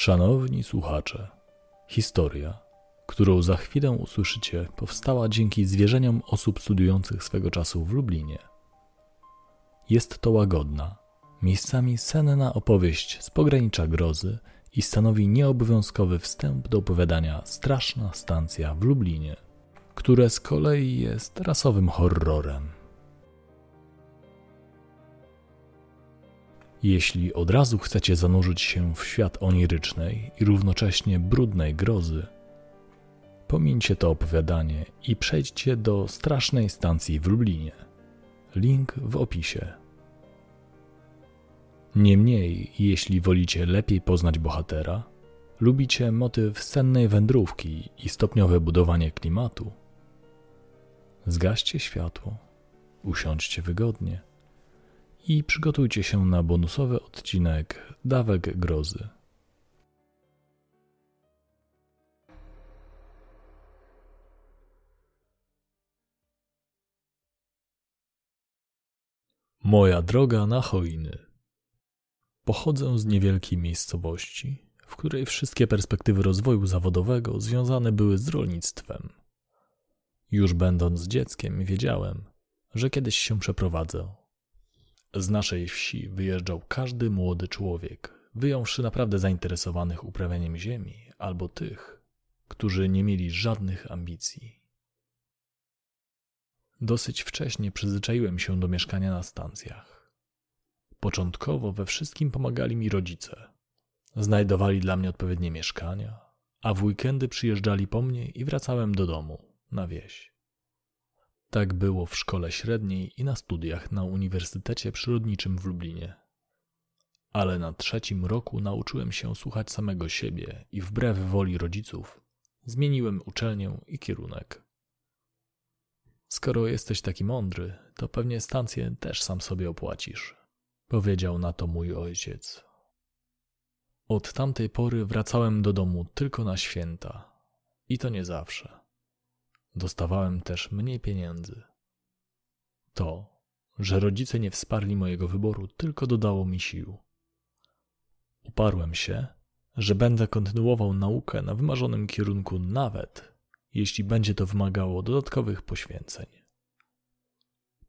Szanowni słuchacze, historia, którą za chwilę usłyszycie, powstała dzięki zwierzeniom osób studiujących swego czasu w Lublinie. Jest to łagodna, miejscami senna opowieść z pogranicza grozy i stanowi nieobowiązkowy wstęp do opowiadania Straszna stacja w Lublinie, które z kolei jest rasowym horrorem. Jeśli od razu chcecie zanurzyć się w świat onirycznej i równocześnie brudnej grozy, pomińcie to opowiadanie i przejdźcie do strasznej stacji w Lublinie. Link w opisie. Niemniej, jeśli wolicie lepiej poznać bohatera, lubicie motyw sennej wędrówki i stopniowe budowanie klimatu, zgaście światło, usiądźcie wygodnie i przygotujcie się na bonusowy odcinek Dawek Grozy. Moja droga na chojny. Pochodzę z niewielkiej miejscowości, w której wszystkie perspektywy rozwoju zawodowego związane były z rolnictwem. Już będąc dzieckiem, wiedziałem, że kiedyś się przeprowadzę z naszej wsi wyjeżdżał każdy młody człowiek, wyjąwszy naprawdę zainteresowanych uprawianiem ziemi albo tych, którzy nie mieli żadnych ambicji. Dosyć wcześnie przyzwyczaiłem się do mieszkania na stacjach. Początkowo we wszystkim pomagali mi rodzice. Znajdowali dla mnie odpowiednie mieszkania, a w weekendy przyjeżdżali po mnie i wracałem do domu, na wieś. Tak było w szkole średniej i na studiach na Uniwersytecie Przyrodniczym w Lublinie. Ale na trzecim roku nauczyłem się słuchać samego siebie i wbrew woli rodziców zmieniłem uczelnię i kierunek. Skoro jesteś taki mądry, to pewnie stację też sam sobie opłacisz, powiedział na to mój ojciec. Od tamtej pory wracałem do domu tylko na święta. I to nie zawsze. Dostawałem też mniej pieniędzy. To, że rodzice nie wsparli mojego wyboru, tylko dodało mi sił. Uparłem się, że będę kontynuował naukę na wymarzonym kierunku, nawet jeśli będzie to wymagało dodatkowych poświęceń.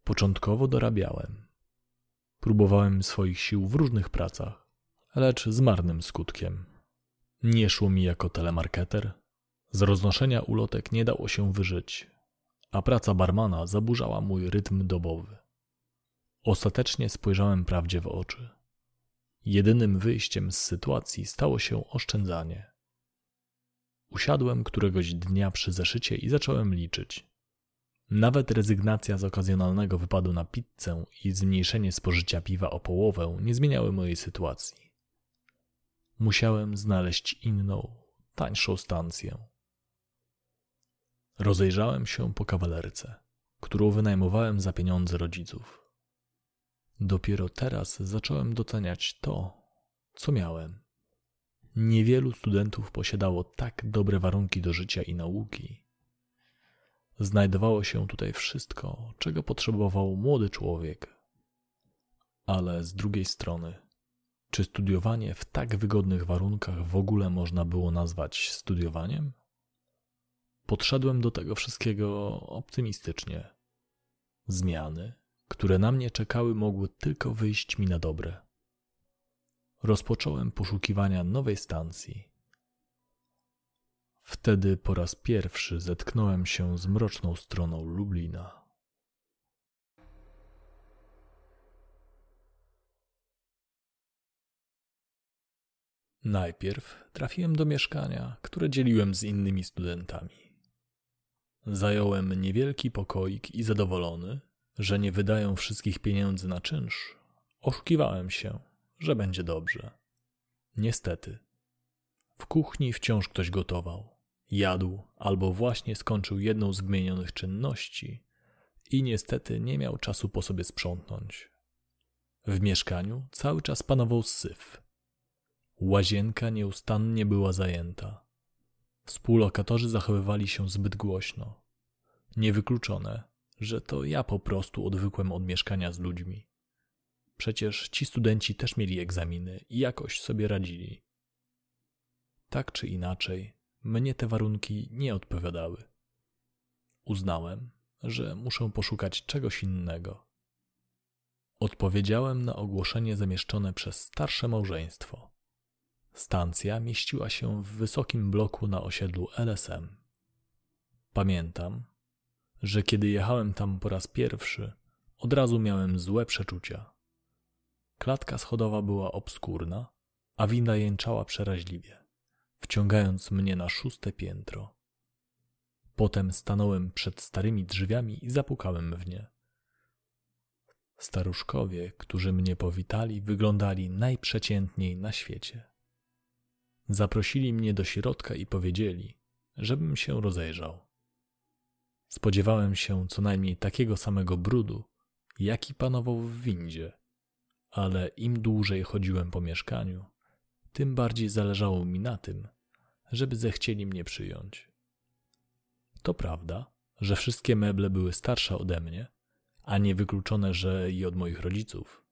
Początkowo dorabiałem. Próbowałem swoich sił w różnych pracach, lecz z marnym skutkiem. Nie szło mi jako telemarketer, z roznoszenia ulotek nie dało się wyżyć, a praca barmana zaburzała mój rytm dobowy. Ostatecznie spojrzałem prawdzie w oczy. Jedynym wyjściem z sytuacji stało się oszczędzanie. Usiadłem któregoś dnia przy zeszycie i zacząłem liczyć. Nawet rezygnacja z okazjonalnego wypadu na pizzę i zmniejszenie spożycia piwa o połowę nie zmieniały mojej sytuacji. Musiałem znaleźć inną, tańszą stancję. Rozejrzałem się po kawalerce, którą wynajmowałem za pieniądze rodziców. Dopiero teraz zacząłem doceniać to, co miałem. Niewielu studentów posiadało tak dobre warunki do życia i nauki. Znajdowało się tutaj wszystko, czego potrzebował młody człowiek. Ale z drugiej strony, czy studiowanie w tak wygodnych warunkach w ogóle można było nazwać studiowaniem? Podszedłem do tego wszystkiego optymistycznie. Zmiany, które na mnie czekały, mogły tylko wyjść mi na dobre. Rozpocząłem poszukiwania nowej stacji. Wtedy po raz pierwszy zetknąłem się z mroczną stroną Lublina. Najpierw trafiłem do mieszkania, które dzieliłem z innymi studentami. Zająłem niewielki pokoik i zadowolony, że nie wydają wszystkich pieniędzy na czynsz, oszukiwałem się, że będzie dobrze. Niestety. W kuchni wciąż ktoś gotował, jadł albo właśnie skończył jedną z wymienionych czynności i niestety nie miał czasu po sobie sprzątnąć. W mieszkaniu cały czas panował syf. Łazienka nieustannie była zajęta. Współlokatorzy zachowywali się zbyt głośno. Niewykluczone, że to ja po prostu odwykłem od mieszkania z ludźmi. Przecież ci studenci też mieli egzaminy i jakoś sobie radzili. Tak czy inaczej, mnie te warunki nie odpowiadały. Uznałem, że muszę poszukać czegoś innego. Odpowiedziałem na ogłoszenie zamieszczone przez starsze małżeństwo. Stacja mieściła się w wysokim bloku na osiedlu LSM. Pamiętam, że kiedy jechałem tam po raz pierwszy, od razu miałem złe przeczucia. Klatka schodowa była obskurna, a winda jęczała przeraźliwie, wciągając mnie na szóste piętro. Potem stanąłem przed starymi drzwiami i zapukałem w nie. Staruszkowie, którzy mnie powitali, wyglądali najprzeciętniej na świecie. Zaprosili mnie do środka i powiedzieli, żebym się rozejrzał. Spodziewałem się co najmniej takiego samego brudu, jaki panował w windzie, ale im dłużej chodziłem po mieszkaniu, tym bardziej zależało mi na tym, żeby zechcieli mnie przyjąć. To prawda, że wszystkie meble były starsze ode mnie, a nie wykluczone, że i od moich rodziców.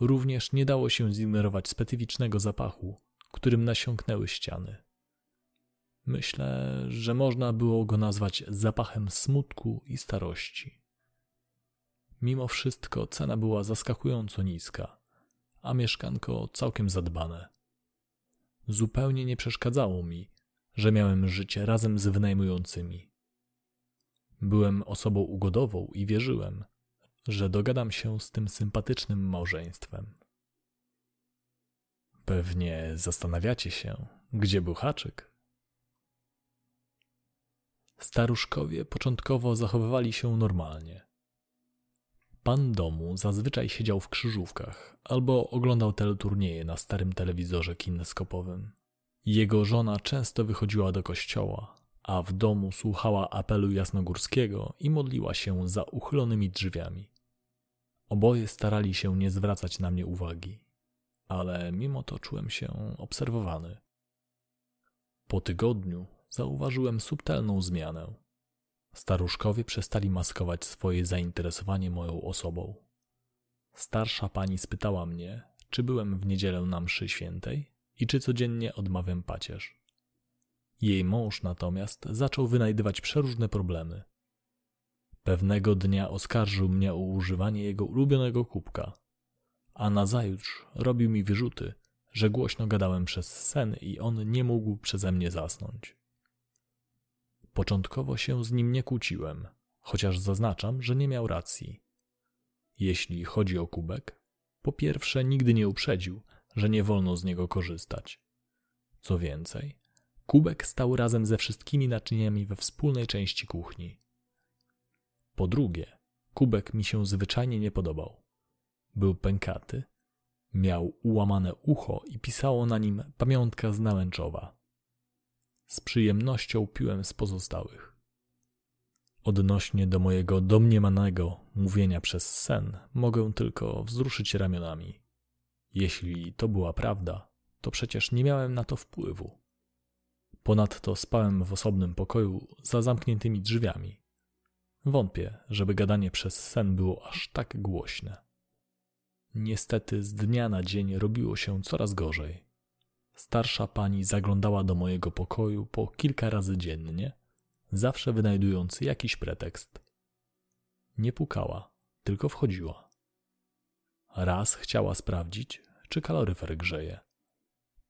Również nie dało się zignorować specyficznego zapachu, którym nasiąknęły ściany. Myślę, że można było go nazwać zapachem smutku i starości. Mimo wszystko cena była zaskakująco niska, a mieszkanko całkiem zadbane. Zupełnie nie przeszkadzało mi, że miałem życie razem z wynajmującymi. Byłem osobą ugodową i wierzyłem, że dogadam się z tym sympatycznym małżeństwem. Pewnie zastanawiacie się, gdzie był haczyk? Staruszkowie początkowo zachowywali się normalnie. Pan domu zazwyczaj siedział w krzyżówkach albo oglądał teleturnieje na starym telewizorze kineskopowym. Jego żona często wychodziła do kościoła, a w domu słuchała apelu jasnogórskiego i modliła się za uchylonymi drzwiami. Oboje starali się nie zwracać na mnie uwagi, ale mimo to czułem się obserwowany. Po tygodniu zauważyłem subtelną zmianę. Staruszkowie przestali maskować swoje zainteresowanie moją osobą. Starsza pani spytała mnie, czy byłem w niedzielę na mszy świętej i czy codziennie odmawiam pacierz. Jej mąż natomiast zaczął wynajdywać przeróżne problemy. Pewnego dnia oskarżył mnie o używanie jego ulubionego kubka, a nazajutrz robił mi wyrzuty, że głośno gadałem przez sen i on nie mógł przeze mnie zasnąć. Początkowo się z nim nie kłóciłem, chociaż zaznaczam, że nie miał racji. Jeśli chodzi o kubek, po pierwsze nigdy nie uprzedził, że nie wolno z niego korzystać. Co więcej, kubek stał razem ze wszystkimi naczyniami we wspólnej części kuchni. Po drugie, kubek mi się zwyczajnie nie podobał. Był pękaty, miał ułamane ucho i pisało na nim pamiątka z nałęczowa. Z przyjemnością piłem z pozostałych. Odnośnie do mojego domniemanego mówienia przez sen, mogę tylko wzruszyć ramionami. Jeśli to była prawda, to przecież nie miałem na to wpływu. Ponadto spałem w osobnym pokoju za zamkniętymi drzwiami. Wątpię, żeby gadanie przez sen było aż tak głośne. Niestety z dnia na dzień robiło się coraz gorzej. Starsza pani zaglądała do mojego pokoju po kilka razy dziennie, zawsze wynajdując jakiś pretekst. Nie pukała, tylko wchodziła. Raz chciała sprawdzić, czy kaloryfer grzeje.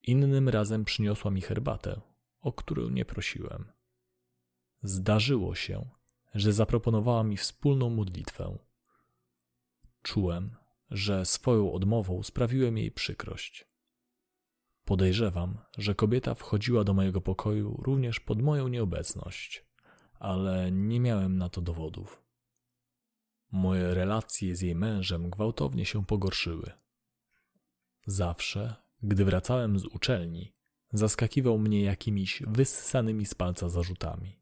Innym razem przyniosła mi herbatę, o którą nie prosiłem. Zdarzyło się, że zaproponowała mi wspólną modlitwę. Czułem, że swoją odmową sprawiłem jej przykrość. Podejrzewam, że kobieta wchodziła do mojego pokoju również pod moją nieobecność, ale nie miałem na to dowodów. Moje relacje z jej mężem gwałtownie się pogorszyły. Zawsze, gdy wracałem z uczelni, zaskakiwał mnie jakimiś wyssanymi z palca zarzutami.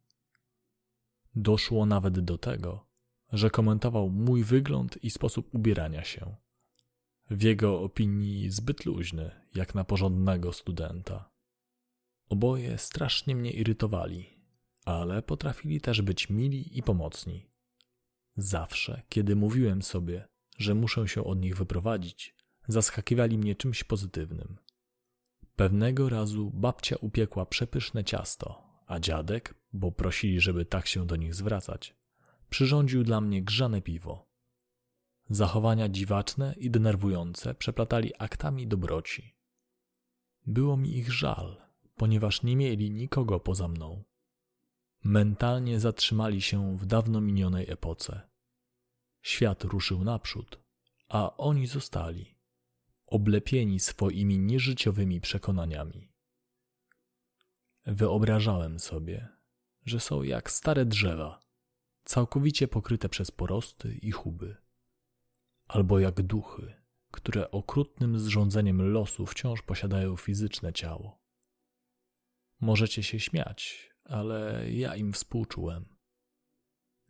Doszło nawet do tego, że komentował mój wygląd i sposób ubierania się. W jego opinii zbyt luźny, jak na porządnego studenta. Oboje strasznie mnie irytowali, ale potrafili też być mili i pomocni. Zawsze, kiedy mówiłem sobie, że muszę się od nich wyprowadzić, zaskakiwali mnie czymś pozytywnym. Pewnego razu babcia upiekła przepyszne ciasto, a dziadek, bo prosili, żeby tak się do nich zwracać, przyrządził dla mnie grzane piwo. Zachowania dziwaczne i denerwujące przeplatali aktami dobroci. Było mi ich żal, ponieważ nie mieli nikogo poza mną. Mentalnie zatrzymali się w dawno minionej epoce. Świat ruszył naprzód, a oni zostali, oblepieni swoimi nieżyciowymi przekonaniami. Wyobrażałem sobie, że są jak stare drzewa, całkowicie pokryte przez porosty i chuby, albo jak duchy, które okrutnym zrządzeniem losu wciąż posiadają fizyczne ciało. Możecie się śmiać, ale ja im współczułem.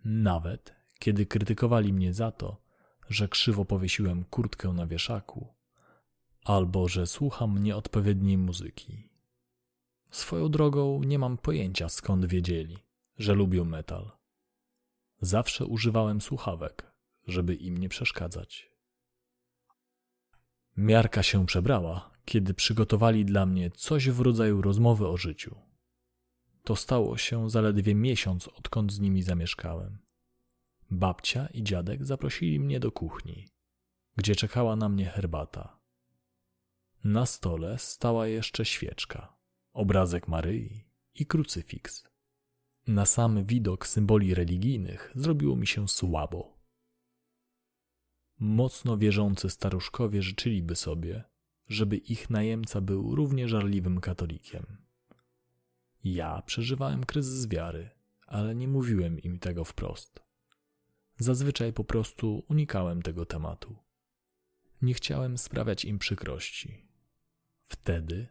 Nawet kiedy krytykowali mnie za to, że krzywo powiesiłem kurtkę na wieszaku, albo że słucham nieodpowiedniej muzyki. Swoją drogą nie mam pojęcia skąd wiedzieli, że lubią metal. Zawsze używałem słuchawek, żeby im nie przeszkadzać. Miarka się przebrała, kiedy przygotowali dla mnie coś w rodzaju rozmowy o życiu. To stało się zaledwie miesiąc, odkąd z nimi zamieszkałem. Babcia i dziadek zaprosili mnie do kuchni, gdzie czekała na mnie herbata. Na stole stała jeszcze świeczka, obrazek Maryi i krucyfiks. Na sam widok symboli religijnych zrobiło mi się słabo. Mocno wierzący staruszkowie życzyliby sobie, żeby ich najemca był równie żarliwym katolikiem. Ja przeżywałem kryzys wiary, ale nie mówiłem im tego wprost. Zazwyczaj po prostu unikałem tego tematu. Nie chciałem sprawiać im przykrości. Wtedy,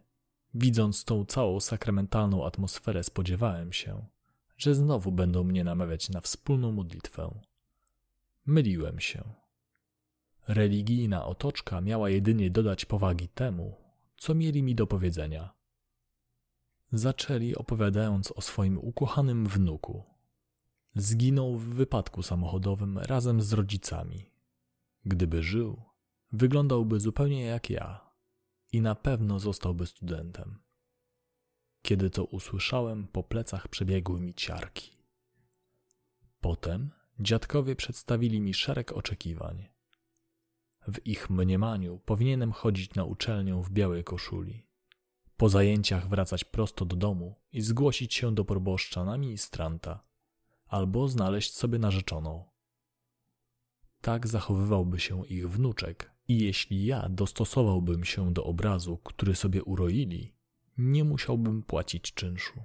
widząc tą całą sakramentalną atmosferę, spodziewałem się, że znowu będą mnie namawiać na wspólną modlitwę. Myliłem się. Religijna otoczka miała jedynie dodać powagi temu, co mieli mi do powiedzenia. Zaczęli opowiadając o swoim ukochanym wnuku. Zginął w wypadku samochodowym razem z rodzicami. Gdyby żył, wyglądałby zupełnie jak ja i na pewno zostałby studentem. Kiedy to usłyszałem, po plecach przebiegły mi ciarki. Potem dziadkowie przedstawili mi szereg oczekiwań. W ich mniemaniu powinienem chodzić na uczelnię w białej koszuli. Po zajęciach wracać prosto do domu i zgłosić się do proboszcza na ministranta, albo znaleźć sobie narzeczoną. Tak zachowywałby się ich wnuczek, i jeśli ja dostosowałbym się do obrazu, który sobie uroili, nie musiałbym płacić czynszu.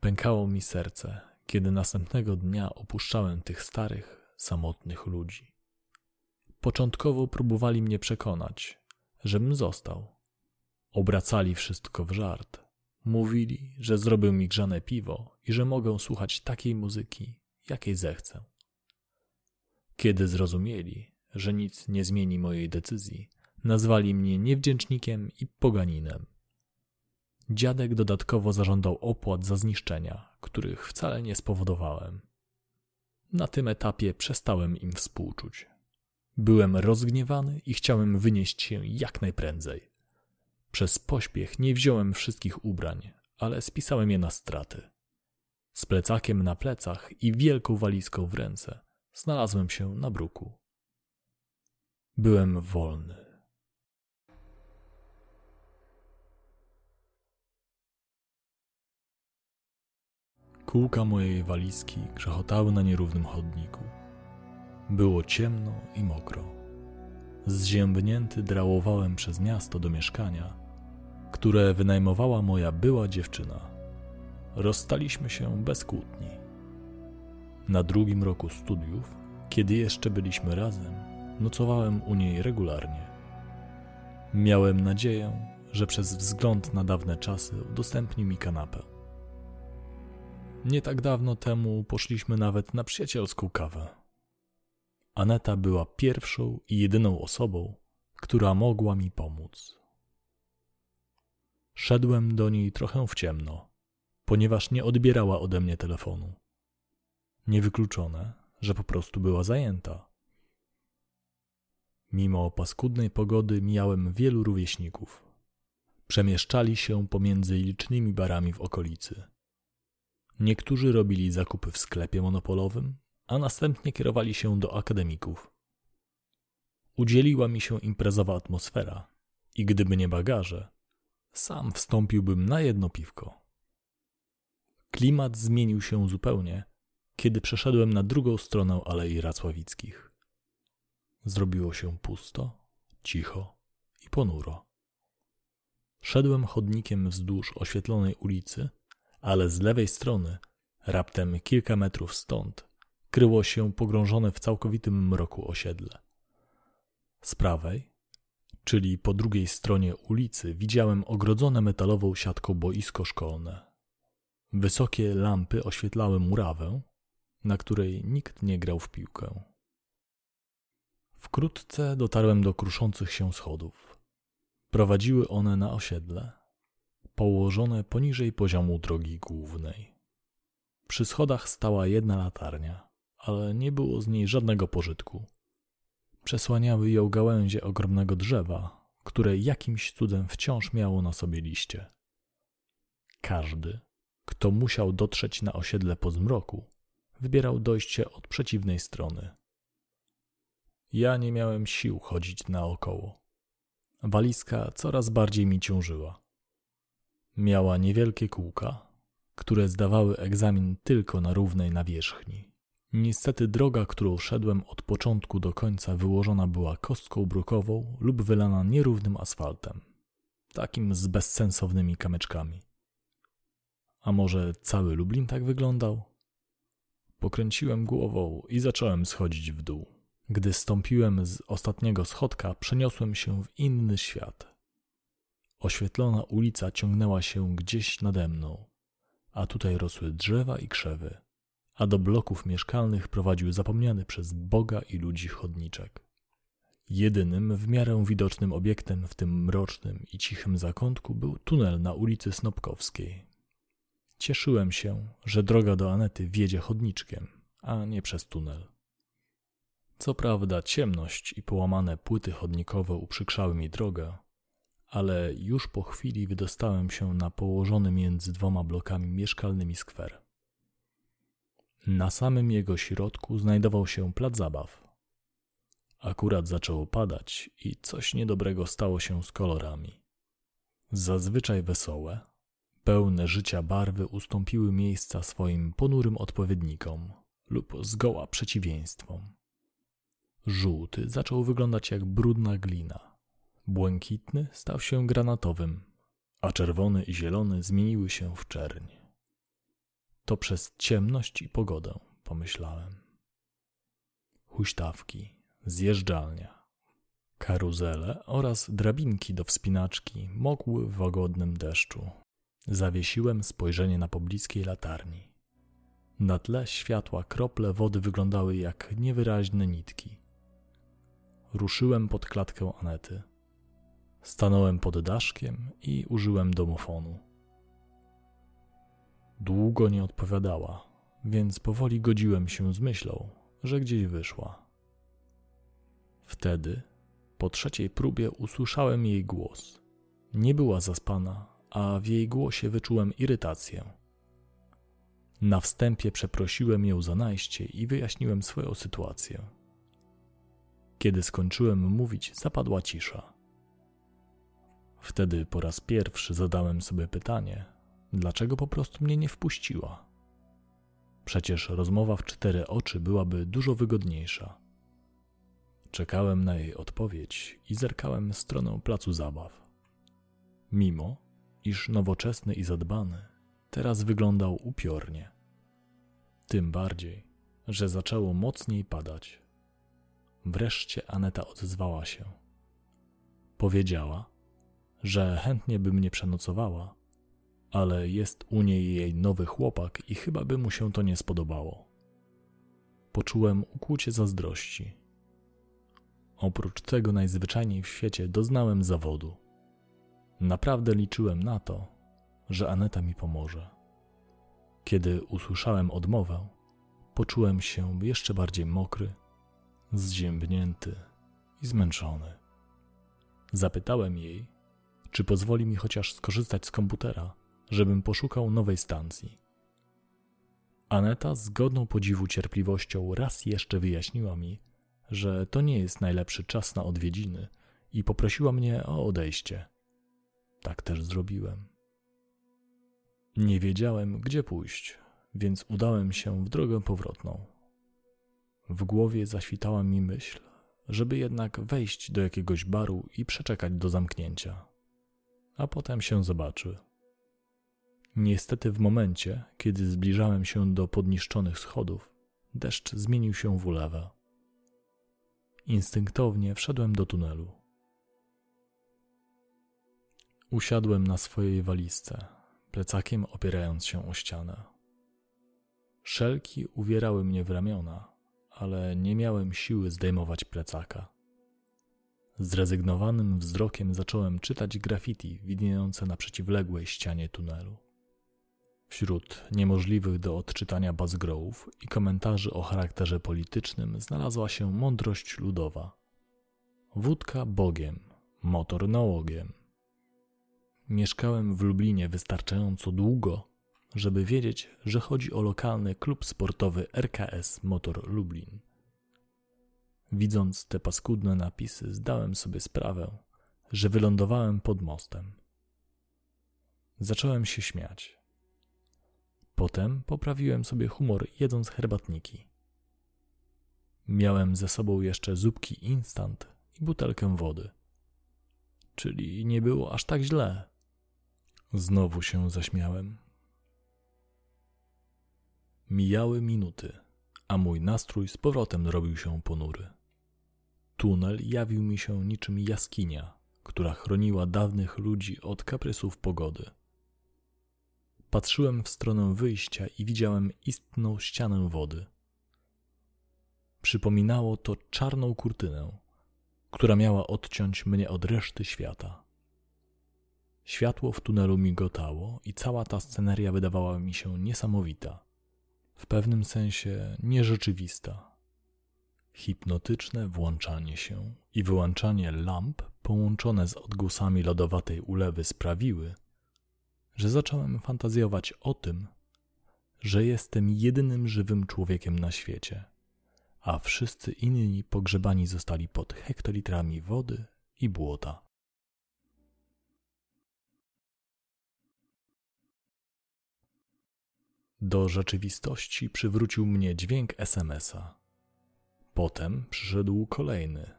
Pękało mi serce, kiedy następnego dnia opuszczałem tych starych, samotnych ludzi. Początkowo próbowali mnie przekonać, żebym został. Obracali wszystko w żart. Mówili, że zrobił mi grzane piwo i że mogę słuchać takiej muzyki, jakiej zechcę. Kiedy zrozumieli, że nic nie zmieni mojej decyzji, nazwali mnie niewdzięcznikiem i poganinem. Dziadek dodatkowo zażądał opłat za zniszczenia, których wcale nie spowodowałem. Na tym etapie przestałem im współczuć. Byłem rozgniewany i chciałem wynieść się jak najprędzej. Przez pośpiech nie wziąłem wszystkich ubrań, ale spisałem je na straty. Z plecakiem na plecach i wielką walizką w ręce znalazłem się na bruku. Byłem wolny. Kółka mojej walizki grzechotały na nierównym chodniku. Było ciemno i mokro. Zziębnięty drałowałem przez miasto do mieszkania, które wynajmowała moja była dziewczyna. Rozstaliśmy się bez kłótni. Na drugim roku studiów, kiedy jeszcze byliśmy razem, nocowałem u niej regularnie. Miałem nadzieję, że przez wzgląd na dawne czasy udostępni mi kanapę. Nie tak dawno temu poszliśmy nawet na przyjacielską kawę. Aneta była pierwszą i jedyną osobą, która mogła mi pomóc. Szedłem do niej trochę w ciemno, ponieważ nie odbierała ode mnie telefonu. Niewykluczone, że po prostu była zajęta. Mimo paskudnej pogody mijałem wielu rówieśników, przemieszczali się pomiędzy licznymi barami w okolicy. Niektórzy robili zakupy w sklepie monopolowym, a następnie kierowali się do akademików. Udzieliła mi się imprezowa atmosfera i gdyby nie bagaże, sam wstąpiłbym na jedno piwko. Klimat zmienił się zupełnie, kiedy przeszedłem na drugą stronę Alei Racławickich. Zrobiło się pusto, cicho i ponuro. Szedłem chodnikiem wzdłuż oświetlonej ulicy, ale z lewej strony, raptem kilka metrów stąd, kryło się pogrążone w całkowitym mroku osiedle. Z prawej, czyli po drugiej stronie ulicy, widziałem ogrodzone metalową siatką boisko szkolne. Wysokie lampy oświetlały murawę, na której nikt nie grał w piłkę. Wkrótce dotarłem do kruszących się schodów. Prowadziły one na osiedle, położone poniżej poziomu drogi głównej. Przy schodach stała jedna latarnia, ale nie było z niej żadnego pożytku. Przesłaniały ją gałęzie ogromnego drzewa, które jakimś cudem wciąż miało na sobie liście. Każdy, kto musiał dotrzeć na osiedle po zmroku, wybierał dojście od przeciwnej strony. Ja nie miałem sił chodzić naokoło. Walizka coraz bardziej mi ciążyła. Miała niewielkie kółka, które zdawały egzamin tylko na równej nawierzchni. Niestety droga, którą szedłem od początku do końca, wyłożona była kostką brukową lub wylana nierównym asfaltem, takim z bezsensownymi kamyczkami. A może cały Lublin tak wyglądał? Pokręciłem głową i zacząłem schodzić w dół. Gdy stąpiłem z ostatniego schodka, przeniosłem się w inny świat. Oświetlona ulica ciągnęła się gdzieś nade mną, a tutaj rosły drzewa i krzewy, a do bloków mieszkalnych prowadził zapomniany przez Boga i ludzi chodniczek. Jedynym w miarę widocznym obiektem w tym mrocznym i cichym zakątku był tunel na ulicy Snopkowskiej. Cieszyłem się, że droga do Anety wiedzie chodniczkiem, a nie przez tunel. Co prawda ciemność i połamane płyty chodnikowe uprzykrzały mi drogę, ale już po chwili wydostałem się na położony między dwoma blokami mieszkalnymi skwer. Na samym jego środku znajdował się plac zabaw. Akurat zaczęło padać i coś niedobrego stało się z kolorami. Zazwyczaj wesołe, pełne życia barwy ustąpiły miejsca swoim ponurym odpowiednikom lub zgoła przeciwieństwom. Żółty zaczął wyglądać jak brudna glina. Błękitny stał się granatowym, a czerwony i zielony zmieniły się w czerń. To przez ciemność i pogodę, pomyślałem. Huśtawki, zjeżdżalnia, karuzele oraz drabinki do wspinaczki mogły w łagodnym deszczu. Zawiesiłem spojrzenie na pobliskiej latarni. Na tle światła krople wody wyglądały jak niewyraźne nitki. Ruszyłem pod klatkę Anety. Stanąłem pod daszkiem i użyłem domofonu. Długo nie odpowiadała, więc powoli godziłem się z myślą, że gdzieś wyszła. Wtedy, po trzeciej próbie, usłyszałem jej głos. Nie była zaspana, a w jej głosie wyczułem irytację. Na wstępie przeprosiłem ją za najście i wyjaśniłem swoją sytuację. Kiedy skończyłem mówić, zapadła cisza. Wtedy po raz pierwszy zadałem sobie pytanie, dlaczego po prostu mnie nie wpuściła. Przecież rozmowa w cztery oczy byłaby dużo wygodniejsza. Czekałem na jej odpowiedź i zerkałem w stronę placu zabaw. Mimo, iż nowoczesny i zadbany, teraz wyglądał upiornie. Tym bardziej, że zaczęło mocniej padać. Wreszcie Aneta odzwała się. Powiedziała, że chętnie by mnie przenocowała, ale jest u niej jej nowy chłopak i chyba by mu się to nie spodobało. Poczułem ukłucie zazdrości. Oprócz tego najzwyczajniej w świecie doznałem zawodu. Naprawdę liczyłem na to, że Aneta mi pomoże. Kiedy usłyszałem odmowę, poczułem się jeszcze bardziej mokry, zziębnięty i zmęczony. Zapytałem jej, czy pozwoli mi chociaż skorzystać z komputera, żebym poszukał nowej stacji. Aneta z godną podziwu cierpliwością raz jeszcze wyjaśniła mi, że to nie jest najlepszy czas na odwiedziny i poprosiła mnie o odejście. Tak też zrobiłem. Nie wiedziałem, gdzie pójść, więc udałem się w drogę powrotną. W głowie zaświtała mi myśl, żeby jednak wejść do jakiegoś baru i przeczekać do zamknięcia, a potem się zobaczy. Niestety, w momencie, kiedy zbliżałem się do podniszczonych schodów, deszcz zmienił się w ulewę. Instynktownie wszedłem do tunelu. Usiadłem na swojej walizce, plecakiem opierając się o ścianę. Szelki uwierały mnie w ramiona, ale nie miałem siły zdejmować plecaka. Zrezygnowanym wzrokiem zacząłem czytać graffiti widniejące na przeciwległej ścianie tunelu. Wśród niemożliwych do odczytania bazgrołów i komentarzy o charakterze politycznym znalazła się mądrość ludowa. Wódka Bogiem, motor nałogiem. Mieszkałem w Lublinie wystarczająco długo, żeby wiedzieć, że chodzi o lokalny klub sportowy RKS Motor Lublin. Widząc te paskudne napisy, zdałem sobie sprawę, że wylądowałem pod mostem. Zacząłem się śmiać. Potem poprawiłem sobie humor jedząc herbatniki. Miałem ze sobą jeszcze zupki instant i butelkę wody. Czyli nie było aż tak źle. Znowu się zaśmiałem. Mijały minuty, a mój nastrój z powrotem robił się ponury. Tunel jawił mi się niczym jaskinia, która chroniła dawnych ludzi od kaprysów pogody. Patrzyłem w stronę wyjścia i widziałem istną ścianę wody. Przypominało to czarną kurtynę, która miała odciąć mnie od reszty świata. Światło w tunelu migotało i cała ta sceneria wydawała mi się niesamowita, w pewnym sensie nierzeczywista. Hipnotyczne włączanie się i wyłączanie lamp połączone z odgłosami lodowatej ulewy sprawiły, że zacząłem fantazjować o tym, że jestem jedynym żywym człowiekiem na świecie, a wszyscy inni pogrzebani zostali pod hektolitrami wody i błota. Do rzeczywistości przywrócił mnie dźwięk SMS-a. Potem przyszedł kolejny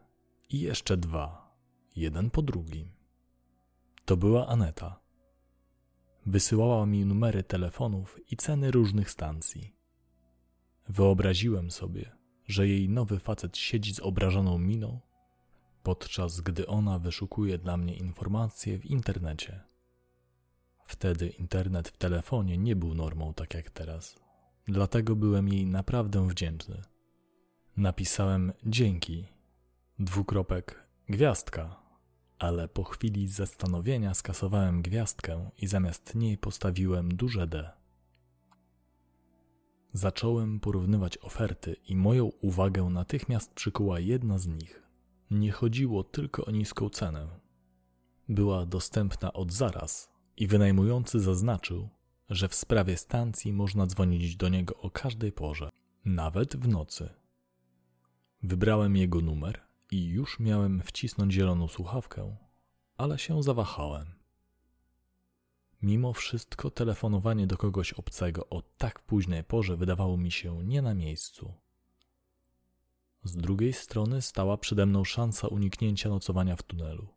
i jeszcze dwa, jeden po drugim. To była Aneta. Wysyłała mi numery telefonów i ceny różnych stacji. Wyobraziłem sobie, że jej nowy facet siedzi z obrażoną miną, podczas gdy ona wyszukuje dla mnie informacje w internecie. Wtedy internet w telefonie nie był normą tak jak teraz. Dlatego byłem jej naprawdę wdzięczny. Napisałem dzięki, dwukropek, gwiazdka, ale po chwili zastanowienia skasowałem gwiazdkę i zamiast niej postawiłem duże D. Zacząłem porównywać oferty i moją uwagę natychmiast przykuła jedna z nich. Nie chodziło tylko o niską cenę. Była dostępna od zaraz i wynajmujący zaznaczył, że w sprawie stacji można dzwonić do niego o każdej porze, nawet w nocy. Wybrałem jego numer i już miałem wcisnąć zieloną słuchawkę, ale się zawahałem. Mimo wszystko telefonowanie do kogoś obcego o tak późnej porze wydawało mi się nie na miejscu. Z drugiej strony stała przede mną szansa uniknięcia nocowania w tunelu.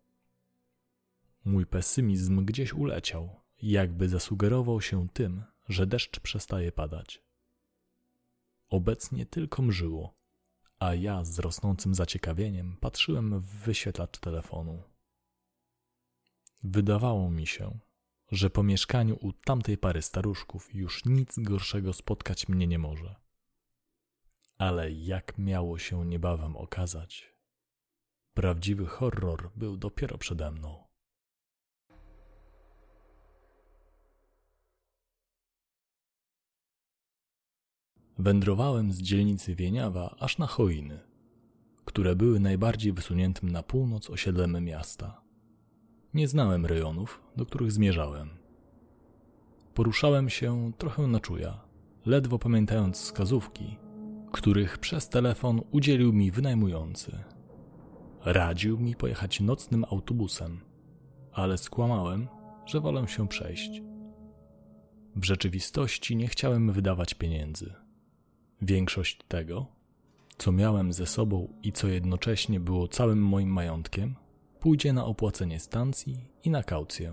Mój pesymizm gdzieś uleciał, jakby zasugerował się tym, że deszcz przestaje padać. Obecnie tylko mżyło, a ja z rosnącym zaciekawieniem patrzyłem w wyświetlacz telefonu. Wydawało mi się, że po mieszkaniu u tamtej pary staruszków już nic gorszego spotkać mnie nie może. Ale jak miało się niebawem okazać, prawdziwy horror był dopiero przede mną. Wędrowałem z dzielnicy Wieniawa aż na Choiny, które były najbardziej wysuniętym na północ osiedlem miasta. Nie znałem rejonów, do których zmierzałem. Poruszałem się trochę na czuja, ledwo pamiętając wskazówki, których przez telefon udzielił mi wynajmujący. Radził mi pojechać nocnym autobusem, ale skłamałem, że wolę się przejść. W rzeczywistości nie chciałem wydawać pieniędzy. Większość tego, co miałem ze sobą i co jednocześnie było całym moim majątkiem, pójdzie na opłacenie stacji i na kaucję.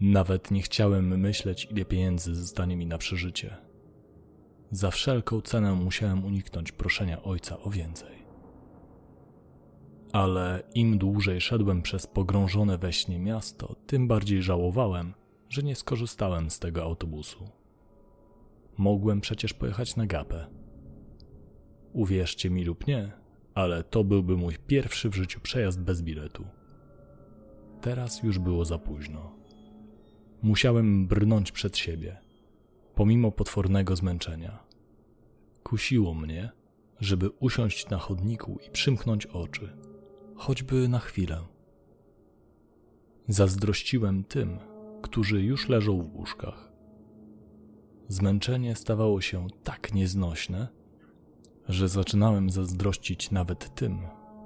Nawet nie chciałem myśleć, ile pieniędzy zostanie mi na przeżycie. Za wszelką cenę musiałem uniknąć proszenia ojca o więcej. Ale im dłużej szedłem przez pogrążone we śnie miasto, tym bardziej żałowałem, że nie skorzystałem z tego autobusu. Mogłem przecież pojechać na gapę. Uwierzcie mi lub nie, ale to byłby mój pierwszy w życiu przejazd bez biletu. Teraz już było za późno. Musiałem brnąć przed siebie, pomimo potwornego zmęczenia. Kusiło mnie, żeby usiąść na chodniku i przymknąć oczy, choćby na chwilę. Zazdrościłem tym, którzy już leżą w łóżkach. Zmęczenie stawało się tak nieznośne, że zaczynałem zazdrościć nawet tym,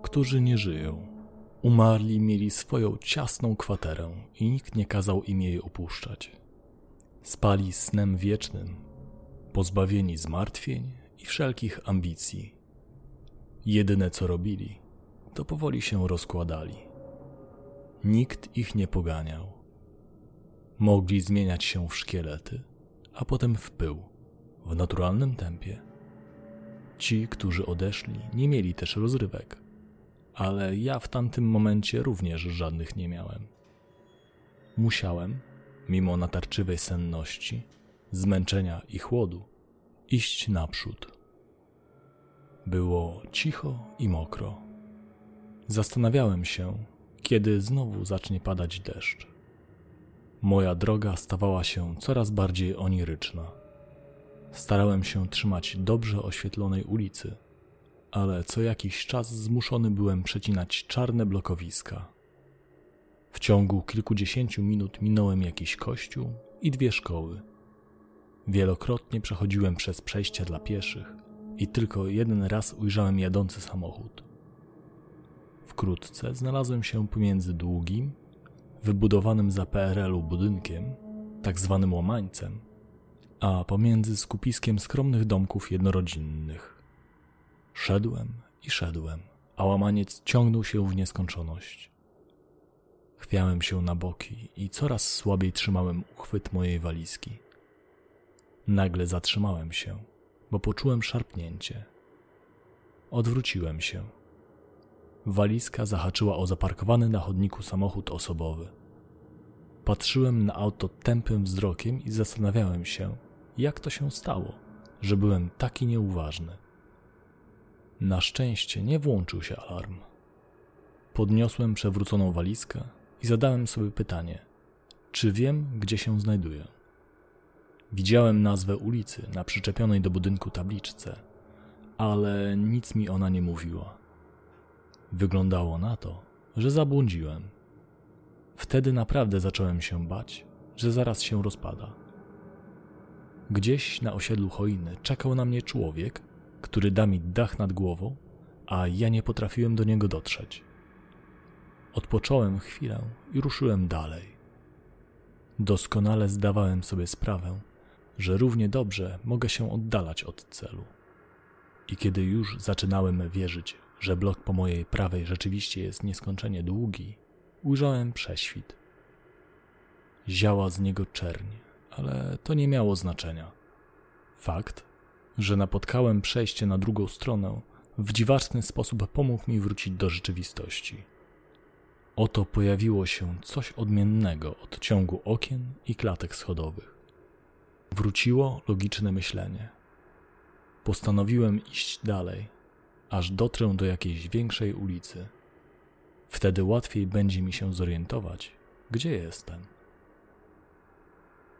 którzy nie żyją. Umarli mieli swoją ciasną kwaterę i nikt nie kazał im jej opuszczać. Spali snem wiecznym, pozbawieni zmartwień i wszelkich ambicji. Jedyne co robili, to powoli się rozkładali. Nikt ich nie poganiał. Mogli zmieniać się w szkielety, a potem w pył, w naturalnym tempie. Ci, którzy odeszli, nie mieli też rozrywek, ale ja w tamtym momencie również żadnych nie miałem. Musiałem, mimo natarczywej senności, zmęczenia i chłodu, iść naprzód. Było cicho i mokro. Zastanawiałem się, kiedy znowu zacznie padać deszcz. Moja droga stawała się coraz bardziej oniryczna. Starałem się trzymać dobrze oświetlonej ulicy, ale co jakiś czas zmuszony byłem przecinać czarne blokowiska. W ciągu kilkudziesięciu minut minąłem jakiś kościół i dwie szkoły. Wielokrotnie przechodziłem przez przejścia dla pieszych i tylko jeden raz ujrzałem jadący samochód. Wkrótce znalazłem się pomiędzy długim, wybudowanym za PRL-u budynkiem, tak zwanym łamańcem, a pomiędzy skupiskiem skromnych domków jednorodzinnych. Szedłem i szedłem, a łamaniec ciągnął się w nieskończoność. Chwiałem się na boki i coraz słabiej trzymałem uchwyt mojej walizki. Nagle zatrzymałem się, bo poczułem szarpnięcie. Odwróciłem się. Walizka zahaczyła o zaparkowany na chodniku samochód osobowy. Patrzyłem na auto tępym wzrokiem i zastanawiałem się, jak to się stało, że byłem taki nieuważny. Na szczęście nie włączył się alarm. Podniosłem przewróconą walizkę i zadałem sobie pytanie, czy wiem, gdzie się znajduję. Widziałem nazwę ulicy na przyczepionej do budynku tabliczce, ale nic mi ona nie mówiła. Wyglądało na to, że zabłądziłem. Wtedy naprawdę zacząłem się bać, że zaraz się rozpada. Gdzieś na osiedlu Choiny czekał na mnie człowiek, który da mi dach nad głową, a ja nie potrafiłem do niego dotrzeć. Odpocząłem chwilę i ruszyłem dalej. Doskonale zdawałem sobie sprawę, że równie dobrze mogę się oddalać od celu. I kiedy już zaczynałem wierzyć, że blok po mojej prawej rzeczywiście jest nieskończenie długi, ujrzałem prześwit. Ziała z niego czerń, ale to nie miało znaczenia. Fakt, że napotkałem przejście na drugą stronę, w dziwaczny sposób pomógł mi wrócić do rzeczywistości. Oto pojawiło się coś odmiennego od ciągu okien i klatek schodowych. Wróciło logiczne myślenie. Postanowiłem iść dalej, aż dotrę do jakiejś większej ulicy. Wtedy łatwiej będzie mi się zorientować, gdzie jestem.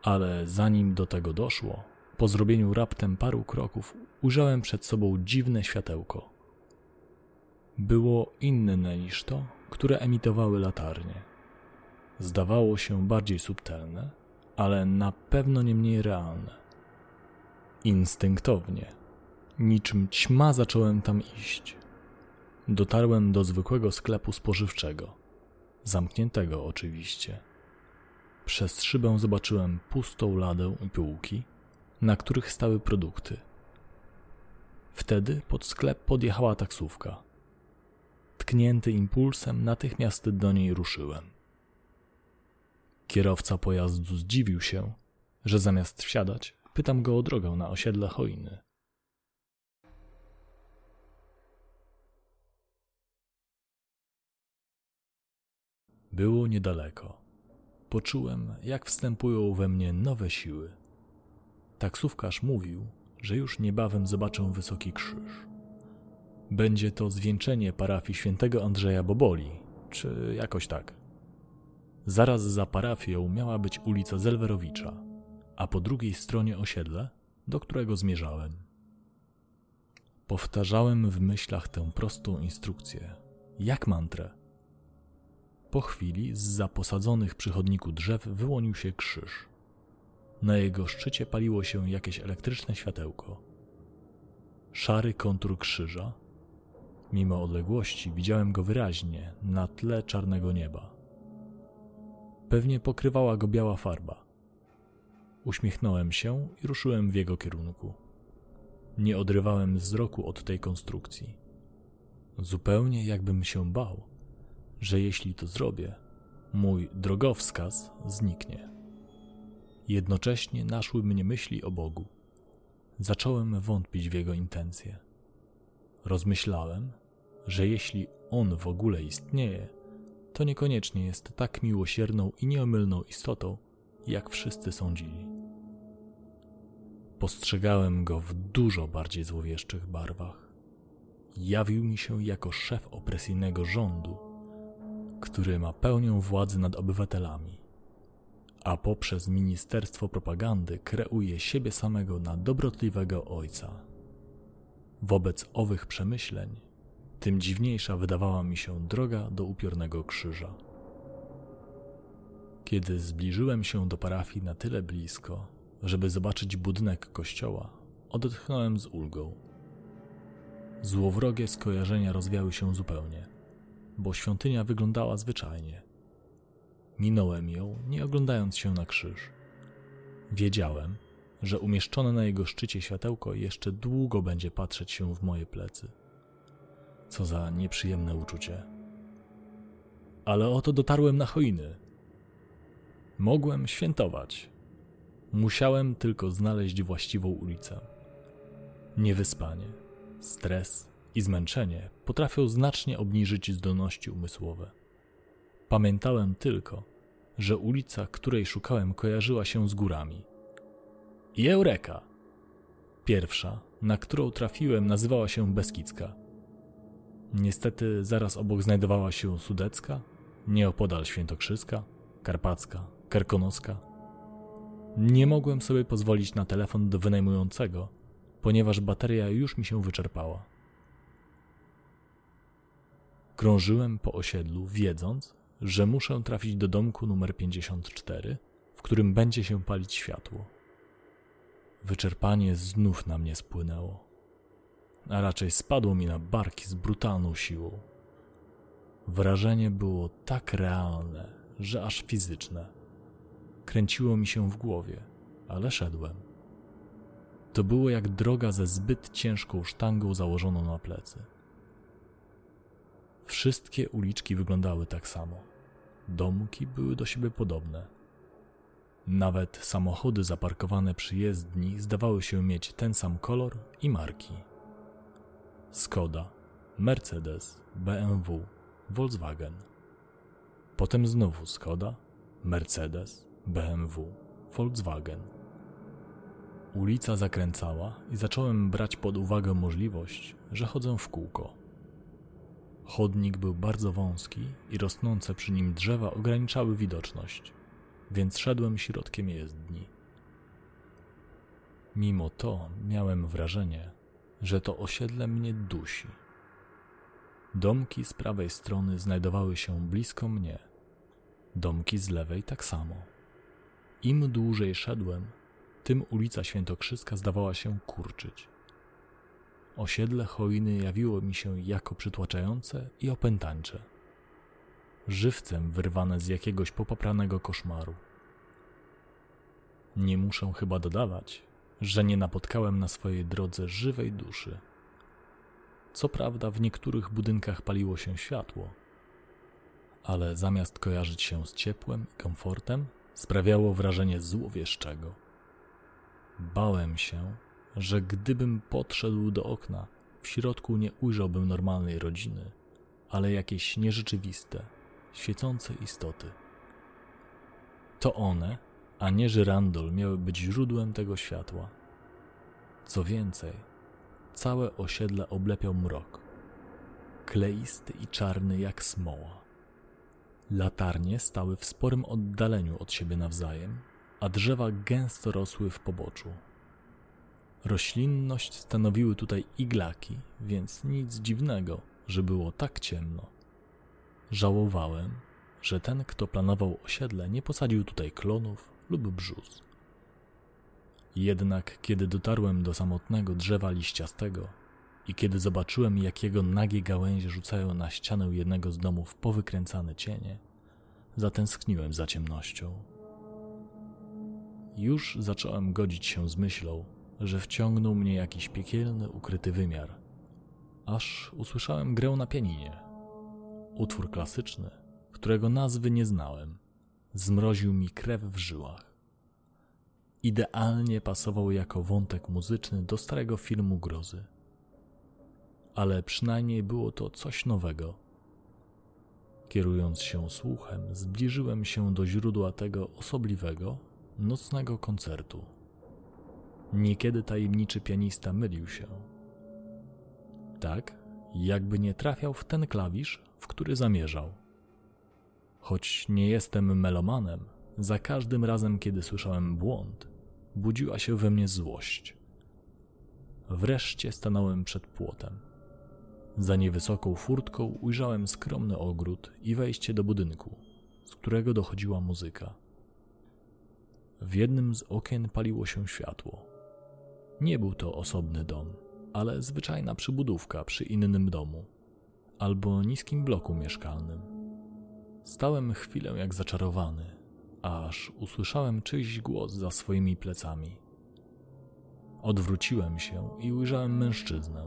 Ale zanim do tego doszło, po zrobieniu raptem paru kroków, ujrzałem przed sobą dziwne światełko. Było inne niż to, które emitowały latarnie. zdawało się bardziej subtelne, ale na pewno nie mniej realne. Instynktownie, niczym ćma zacząłem tam iść. Dotarłem do zwykłego sklepu spożywczego, zamkniętego oczywiście. Przez szybę zobaczyłem pustą ladę i półki, na których stały produkty. Wtedy pod sklep podjechała taksówka. Tknięty impulsem, natychmiast do niej ruszyłem. Kierowca pojazdu zdziwił się, że zamiast wsiadać, pytam go o drogę na osiedle Chojny. Było niedaleko. Poczułem, jak wstępują we mnie nowe siły. Taksówkarz mówił, że już niebawem zobaczę wysoki krzyż. Będzie to zwieńczenie parafii świętego Andrzeja Boboli, czy jakoś tak. Zaraz za parafią miała być ulica Zelwerowicza, a po drugiej stronie osiedle, do którego zmierzałem. Powtarzałem w myślach tę prostą instrukcję, jak mantrę. Po chwili z za posadzonych przy chodniku drzew wyłonił się krzyż. Na jego szczycie paliło się jakieś elektryczne światełko. Szary kontur krzyża. Mimo odległości widziałem go wyraźnie na tle czarnego nieba. Pewnie pokrywała go biała farba. Uśmiechnąłem się i ruszyłem w jego kierunku. Nie odrywałem wzroku od tej konstrukcji. Zupełnie jakbym się bał, że jeśli to zrobię, mój drogowskaz zniknie. Jednocześnie naszły mnie myśli o Bogu. Zacząłem wątpić w jego intencje. Rozmyślałem, że jeśli on w ogóle istnieje, to niekoniecznie jest tak miłosierną i nieomylną istotą, jak wszyscy sądzili. Postrzegałem go w dużo bardziej złowieszczych barwach. Jawił mi się jako szef opresyjnego rządu, który ma pełnię władzy nad obywatelami, a poprzez Ministerstwo Propagandy kreuje siebie samego na dobrotliwego ojca. Wobec owych przemyśleń tym dziwniejsza wydawała mi się droga do upiornego krzyża. Kiedy zbliżyłem się do parafii na tyle blisko, żeby zobaczyć budynek kościoła, odetchnąłem z ulgą. Złowrogie skojarzenia rozwiały się zupełnie, bo świątynia wyglądała zwyczajnie. Minąłem ją, nie oglądając się na krzyż. Wiedziałem, że umieszczone na jego szczycie światełko jeszcze długo będzie patrzeć się w moje plecy. Co za nieprzyjemne uczucie. Ale oto dotarłem na choiny. Mogłem świętować. Musiałem tylko znaleźć właściwą ulicę. Niewyspanie, stres i zmęczenie potrafią znacznie obniżyć zdolności umysłowe. Pamiętałem tylko, że ulica, której szukałem, kojarzyła się z górami. Eureka! Pierwsza, na którą trafiłem, nazywała się Beskidzka. Niestety zaraz obok znajdowała się Sudecka, nieopodal Świętokrzyska, Karpacka, Kerkonoska. Nie mogłem sobie pozwolić na telefon do wynajmującego, ponieważ bateria już mi się wyczerpała. Krążyłem po osiedlu, wiedząc, że muszę trafić do domku numer 54, w którym będzie się palić światło. Wyczerpanie znów na mnie spłynęło a raczej spadło mi na barki z brutalną siłą. Wrażenie było tak realne, że aż fizyczne. Kręciło mi się w głowie, ale szedłem. To było jak droga ze zbyt ciężką sztangą założoną na plecy. Wszystkie uliczki wyglądały tak samo. Domki były do siebie podobne. Nawet samochody zaparkowane przy jezdni zdawały się mieć ten sam kolor i marki. Skoda, Mercedes, BMW, Volkswagen. Potem znowu Skoda, Mercedes, BMW, Volkswagen. Ulica zakręcała i zacząłem brać pod uwagę możliwość, że chodzę w kółko. Chodnik był bardzo wąski i rosnące przy nim drzewa ograniczały widoczność, więc szedłem środkiem jezdni. Mimo to miałem wrażenie, że to osiedle mnie dusi. Domki z prawej strony znajdowały się blisko mnie. Domki z lewej tak samo. Im dłużej szedłem, tym ulica Świętokrzyska zdawała się kurczyć. Osiedle Chojny jawiło mi się jako przytłaczające i opętańcze. Żywcem wyrwane z jakiegoś popapranego koszmaru. Nie muszę chyba dodawać, że nie napotkałem na swojej drodze żywej duszy. Co prawda, w niektórych budynkach paliło się światło, ale zamiast kojarzyć się z ciepłem i komfortem, sprawiało wrażenie złowieszczego. Bałem się, że gdybym podszedł do okna, w środku nie ujrzałbym normalnej rodziny, ale jakieś nierzeczywiste, świecące istoty. To one, a nie żyrandol, miały być źródłem tego światła. Co więcej, całe osiedle oblepiał mrok, kleisty i czarny jak smoła. Latarnie stały w sporym oddaleniu od siebie nawzajem, a drzewa gęsto rosły w poboczu. Roślinność stanowiły tutaj iglaki, więc nic dziwnego, że było tak ciemno. Żałowałem, że ten, kto planował osiedle, nie posadził tutaj klonów lub brzus. Jednak kiedy dotarłem do samotnego drzewa liściastego i kiedy zobaczyłem, jak jego nagie gałęzie rzucają na ścianę jednego z domów powykręcane cienie, zatęskniłem za ciemnością. Już zacząłem godzić się z myślą, że wciągnął mnie jakiś piekielny, ukryty wymiar, aż usłyszałem grę na pianinie. Utwór klasyczny, którego nazwy nie znałem, zmroził mi krew w żyłach. Idealnie pasował jako wątek muzyczny do starego filmu grozy. Ale przynajmniej było to coś nowego. Kierując się słuchem, zbliżyłem się do źródła tego osobliwego, nocnego koncertu. Niekiedy tajemniczy pianista mylił się. Tak, jakby nie trafiał w ten klawisz, w który zamierzał. Choć nie jestem melomanem, za każdym razem, kiedy słyszałem błąd, budziła się we mnie złość. Wreszcie stanąłem przed płotem. Za niewysoką furtką ujrzałem skromny ogród i wejście do budynku, z którego dochodziła muzyka. W jednym z okien paliło się światło. Nie był to osobny dom, ale zwyczajna przybudówka przy innym domu albo niskim bloku mieszkalnym. Stałem chwilę jak zaczarowany, aż usłyszałem czyjś głos za swoimi plecami. Odwróciłem się i ujrzałem mężczyznę.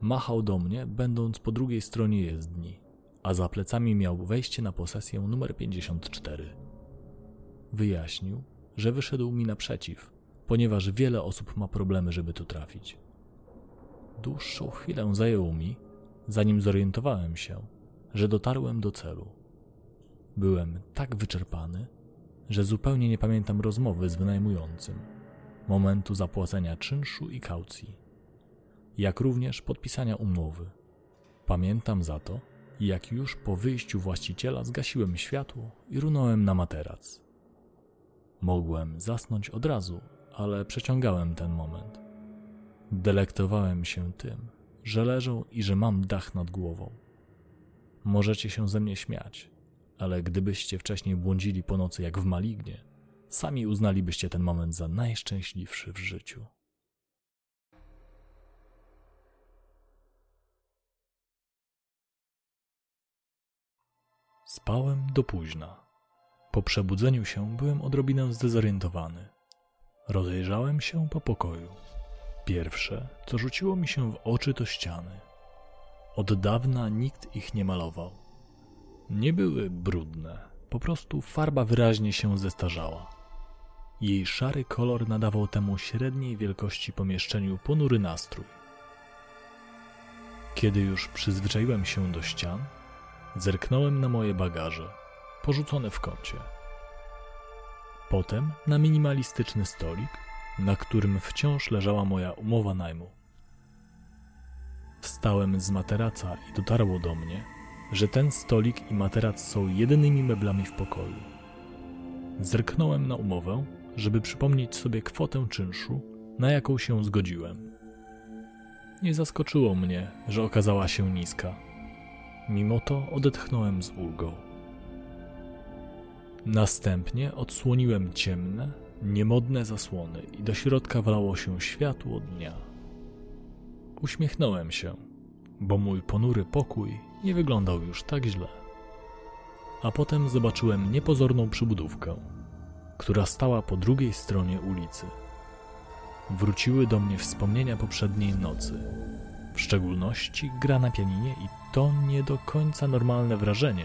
Machał do mnie, będąc po drugiej stronie jezdni, a za plecami miał wejście na posesję numer 54. Wyjaśnił, że wyszedł mi naprzeciw, ponieważ wiele osób ma problemy, żeby tu trafić. Dłuższą chwilę zajęło mi, zanim zorientowałem się, że dotarłem do celu. Byłem tak wyczerpany, że zupełnie nie pamiętam rozmowy z wynajmującym, momentu zapłacenia czynszu i kaucji, jak również podpisania umowy. Pamiętam za to, jak już po wyjściu właściciela zgasiłem światło i runąłem na materac. Mogłem zasnąć od razu, ale przeciągałem ten moment. Delektowałem się tym, że leżą i że mam dach nad głową. Możecie się ze mnie śmiać, ale gdybyście wcześniej błądzili po nocy jak w malignie, sami uznalibyście ten moment za najszczęśliwszy w życiu. Spałem do późna. Po przebudzeniu się byłem odrobinę zdezorientowany. Rozejrzałem się po pokoju. Pierwsze, co rzuciło mi się w oczy, to ściany. Od dawna nikt ich nie malował. Nie były brudne, po prostu farba wyraźnie się zestarzała. Jej szary kolor nadawał temu średniej wielkości pomieszczeniu ponury nastrój. Kiedy już przyzwyczaiłem się do ścian, zerknąłem na moje bagaże, porzucone w kącie. Potem na minimalistyczny stolik, na którym wciąż leżała moja umowa najmu. Wstałem z materaca i dotarło do mnie, że ten stolik i materac są jedynymi meblami w pokoju. Zerknąłem na umowę, żeby przypomnieć sobie kwotę czynszu, na jaką się zgodziłem. Nie zaskoczyło mnie, że okazała się niska. Mimo to odetchnąłem z ulgą. Następnie odsłoniłem ciemne, niemodne zasłony i do środka wlało się światło dnia. Uśmiechnąłem się, bo mój ponury pokój nie wyglądał już tak źle. A potem zobaczyłem niepozorną przybudówkę, która stała po drugiej stronie ulicy. Wróciły do mnie wspomnienia poprzedniej nocy, w szczególności gra na pianinie i to nie do końca normalne wrażenie,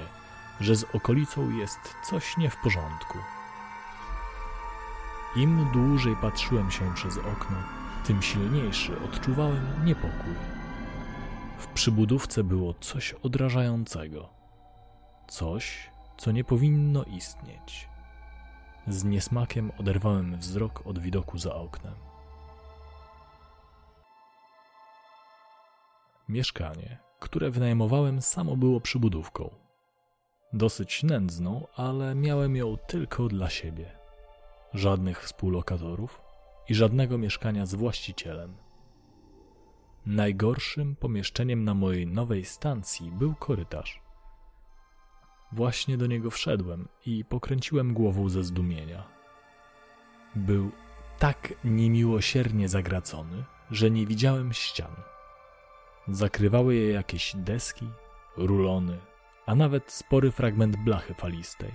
że z okolicą jest coś nie w porządku. Im dłużej patrzyłem się przez okno, tym silniejszy odczuwałem niepokój. W przybudówce było coś odrażającego. Coś, co nie powinno istnieć. Z niesmakiem oderwałem wzrok od widoku za oknem. Mieszkanie, które wynajmowałem, samo było przybudówką. Dosyć nędzną, ale miałem ją tylko dla siebie. Żadnych współlokatorów i żadnego mieszkania z właścicielem. Najgorszym pomieszczeniem na mojej nowej stacji był korytarz. Właśnie do niego wszedłem i pokręciłem głową ze zdumienia. Był tak niemiłosiernie zagracony, że nie widziałem ścian. Zakrywały je jakieś deski, rulony, a nawet spory fragment blachy falistej.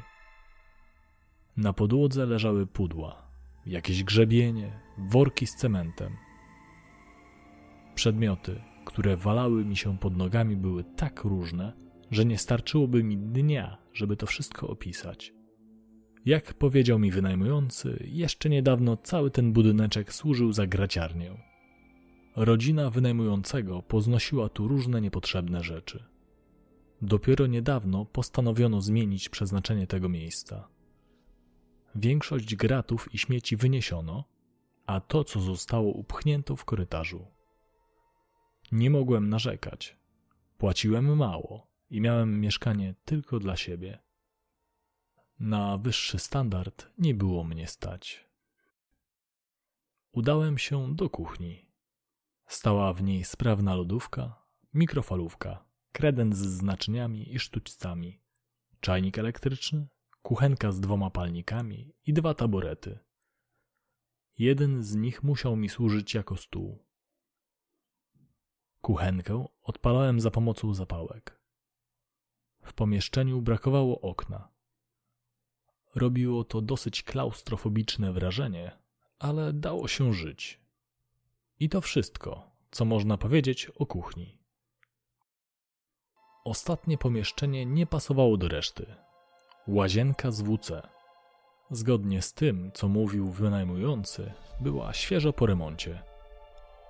Na podłodze leżały pudła, jakieś grzebienie, worki z cementem. Przedmioty, które walały mi się pod nogami, były tak różne, że nie starczyłoby mi dnia, żeby to wszystko opisać. Jak powiedział mi wynajmujący, jeszcze niedawno cały ten budyneczek służył za graciarnię. Rodzina wynajmującego poznosiła tu różne niepotrzebne rzeczy. Dopiero niedawno postanowiono zmienić przeznaczenie tego miejsca. Większość gratów i śmieci wyniesiono, a to, co zostało, upchnięto w korytarzu. Nie mogłem narzekać. Płaciłem mało i miałem mieszkanie tylko dla siebie. Na wyższy standard nie było mnie stać. Udałem się do kuchni. Stała w niej sprawna lodówka, mikrofalówka, kredens z naczyniami i sztućcami, czajnik elektryczny, kuchenka z dwoma palnikami i dwa taborety. Jeden z nich musiał mi służyć jako stół. Kuchenkę odpalałem za pomocą zapałek. W pomieszczeniu brakowało okna. Robiło to dosyć klaustrofobiczne wrażenie, ale dało się żyć. I to wszystko, co można powiedzieć o kuchni. Ostatnie pomieszczenie nie pasowało do reszty. Łazienka z WC. Zgodnie z tym, co mówił wynajmujący, była świeżo po remoncie.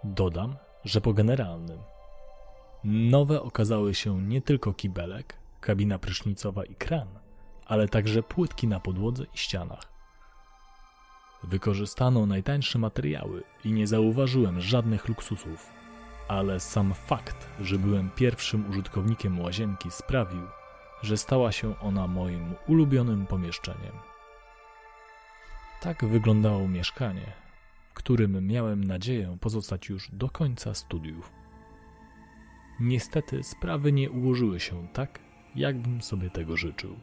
Dodam, że po generalnym. Nowe okazały się nie tylko kibelek, kabina prysznicowa i kran, ale także płytki na podłodze i ścianach. Wykorzystano najtańsze materiały i nie zauważyłem żadnych luksusów, ale sam fakt, że byłem pierwszym użytkownikiem łazienki sprawił, że stała się ona moim ulubionym pomieszczeniem. Tak wyglądało mieszkanie, w którym miałem nadzieję pozostać już do końca studiów. Niestety sprawy nie ułożyły się tak, jakbym sobie tego życzył,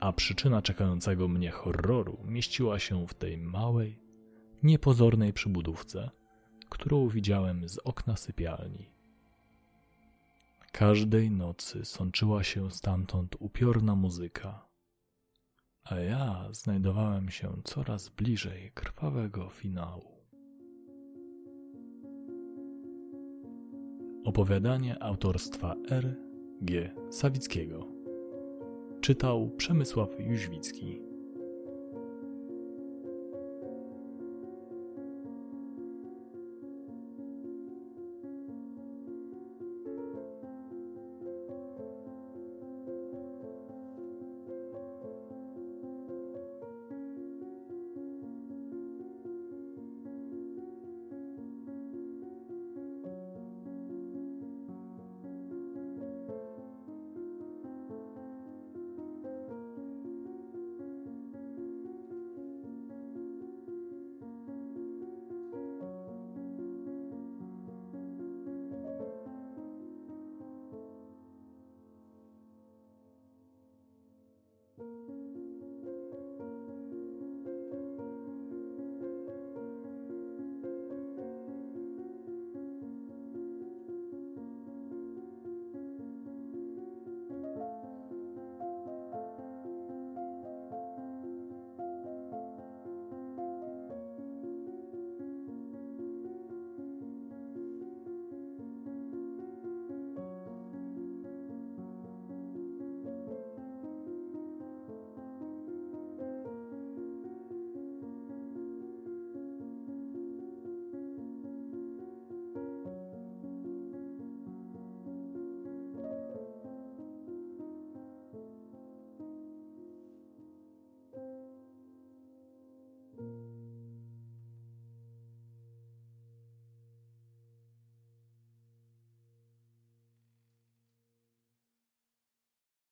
a przyczyna czekającego mnie horroru mieściła się w tej małej, niepozornej przybudówce, którą widziałem z okna sypialni. Każdej nocy sączyła się stamtąd upiorna muzyka, a ja znajdowałem się coraz bliżej krwawego finału. Opowiadanie autorstwa R. G. Sawickiego Czytał Przemysław Jóźwicki